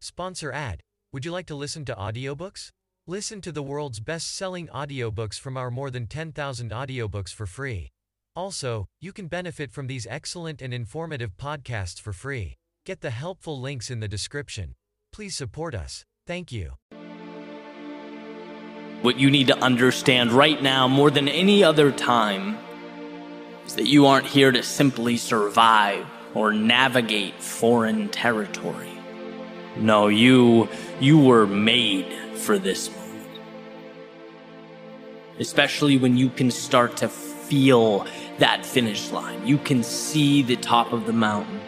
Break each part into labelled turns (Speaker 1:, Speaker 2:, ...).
Speaker 1: Sponsor ad. Would you like to listen to audiobooks? Listen to the world's best-selling audiobooks from our more than 10,000 audiobooks for free. Also, you can benefit from these excellent and informative podcasts for free. Get the helpful links in the description. Please support us. Thank you.
Speaker 2: What you need to understand right now, more than any other time, is that you aren't here to simply survive or navigate foreign territory. No, you you were made for this moment. Especially when you can start to feel that finish line. You can see the top of the mountain.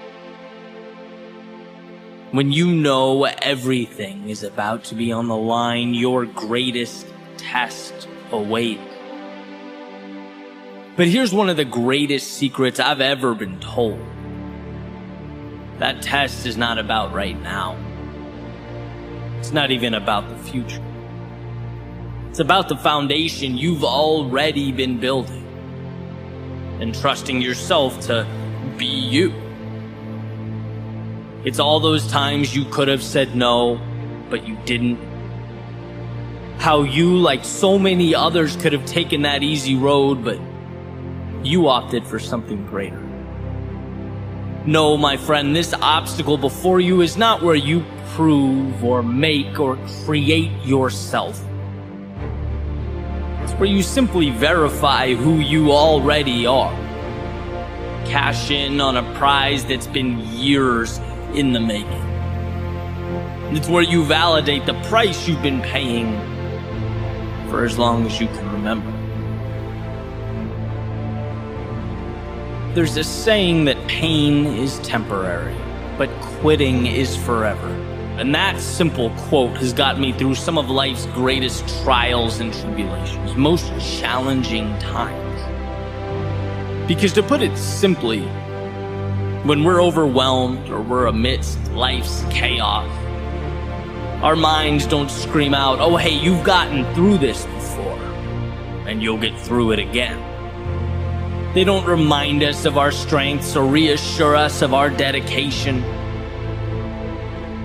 Speaker 2: When you know everything is about to be on the line, your greatest test awaits. But here's one of the greatest secrets I've ever been told. That test is not about right now. It's not even about the future. It's about the foundation you've already been building and trusting yourself to be you. It's all those times you could have said no, but you didn't. How you, like so many others, could have taken that easy road, but you opted for something greater. No, my friend, this obstacle before you is not where you prove or make or create yourself. It's where you simply verify who you already are. Cash in on a prize that's been years in the making. It's where you validate the price you've been paying for as long as you can remember. There's a saying that pain is temporary, but quitting is forever. And that simple quote has got me through some of life's greatest trials and tribulations, most challenging times. Because to put it simply, when we're overwhelmed or we're amidst life's chaos, our minds don't scream out, oh, hey, you've gotten through this before, and you'll get through it again. They don't remind us of our strengths or reassure us of our dedication.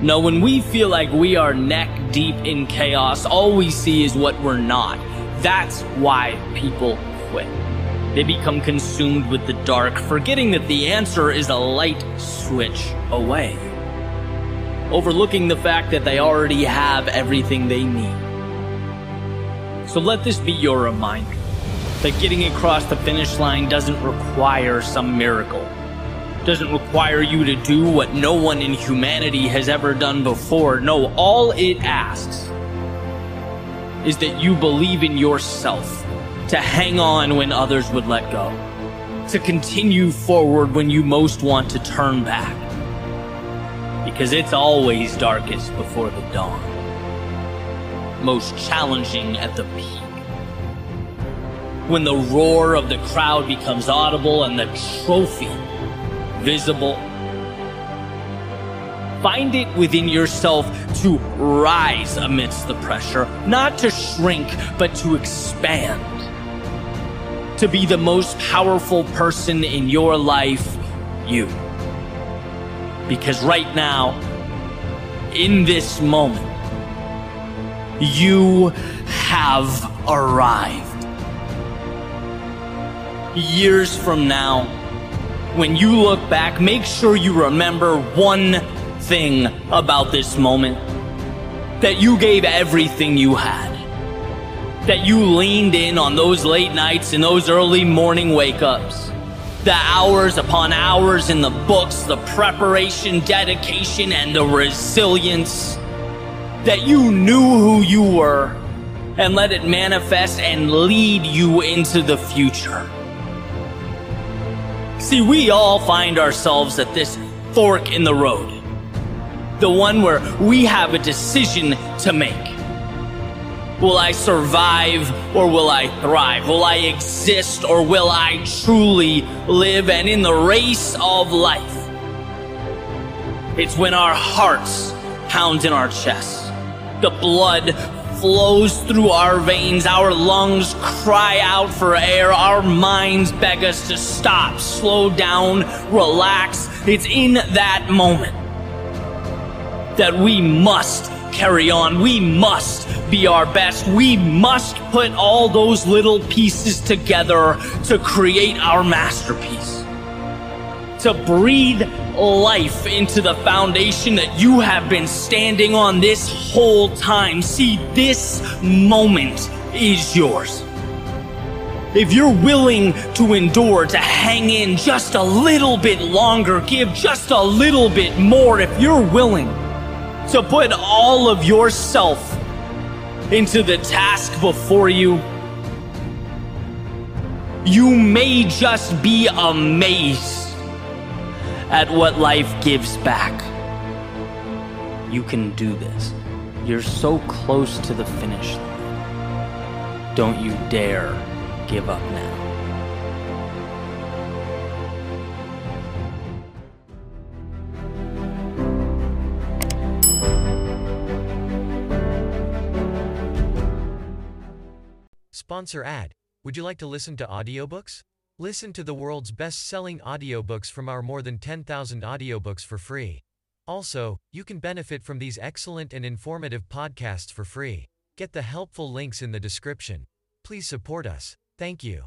Speaker 2: No, when we feel like we are neck deep in chaos, all we see is what we're not. That's why people quit. They become consumed with the dark, forgetting that the answer is a light switch away. Overlooking the fact that they already have everything they need. So let this be your reminder that getting across the finish line doesn't require some miracle. Doesn't require you to do what no one in humanity has ever done before. No, all it asks is that you believe in yourself, to hang on when others would let go, to continue forward when you most want to turn back. Because it's always darkest before the dawn, most challenging at the peak when the roar of the crowd becomes audible and the trophy visible. Find it within yourself to rise amidst the pressure, not to shrink, but to expand. To be the most powerful person in your life, you. Because right now, in this moment, you have arrived years from now, when you look back, make sure you remember one thing about this moment that you gave everything you had. That you leaned in on those late nights and those early morning wake ups. The hours upon hours in the books, the preparation, dedication, and the resilience. That you knew who you were and let it manifest and lead you into the future. See, we all find ourselves at this fork in the road. The one where we have a decision to make. Will I survive or will I thrive? Will I exist or will I truly live? And in the race of life, it's when our hearts pound in our chests. The blood flows through our veins, our lungs cry out for air, our minds beg us to stop, slow down, relax. It's in that moment that we must carry on. We must be our best. We must put all those little pieces together to create our masterpiece. To breathe life into the foundation that you have been standing on this whole time. See, this moment is yours. If you're willing to endure, to hang in just a little bit longer, give just a little bit more, if you're willing to put all of yourself into the task before you, you may just be amazed at what life gives back. You can do this. You're so close to the finish line. Don't you dare give up now.
Speaker 1: Sponsor ad. Would you like to listen to audiobooks? Listen to the world's best-selling audiobooks from our more than 10,000 audiobooks for free. Also, you can benefit from these excellent and informative podcasts for free. Get the helpful links in the description. Please support us. Thank you.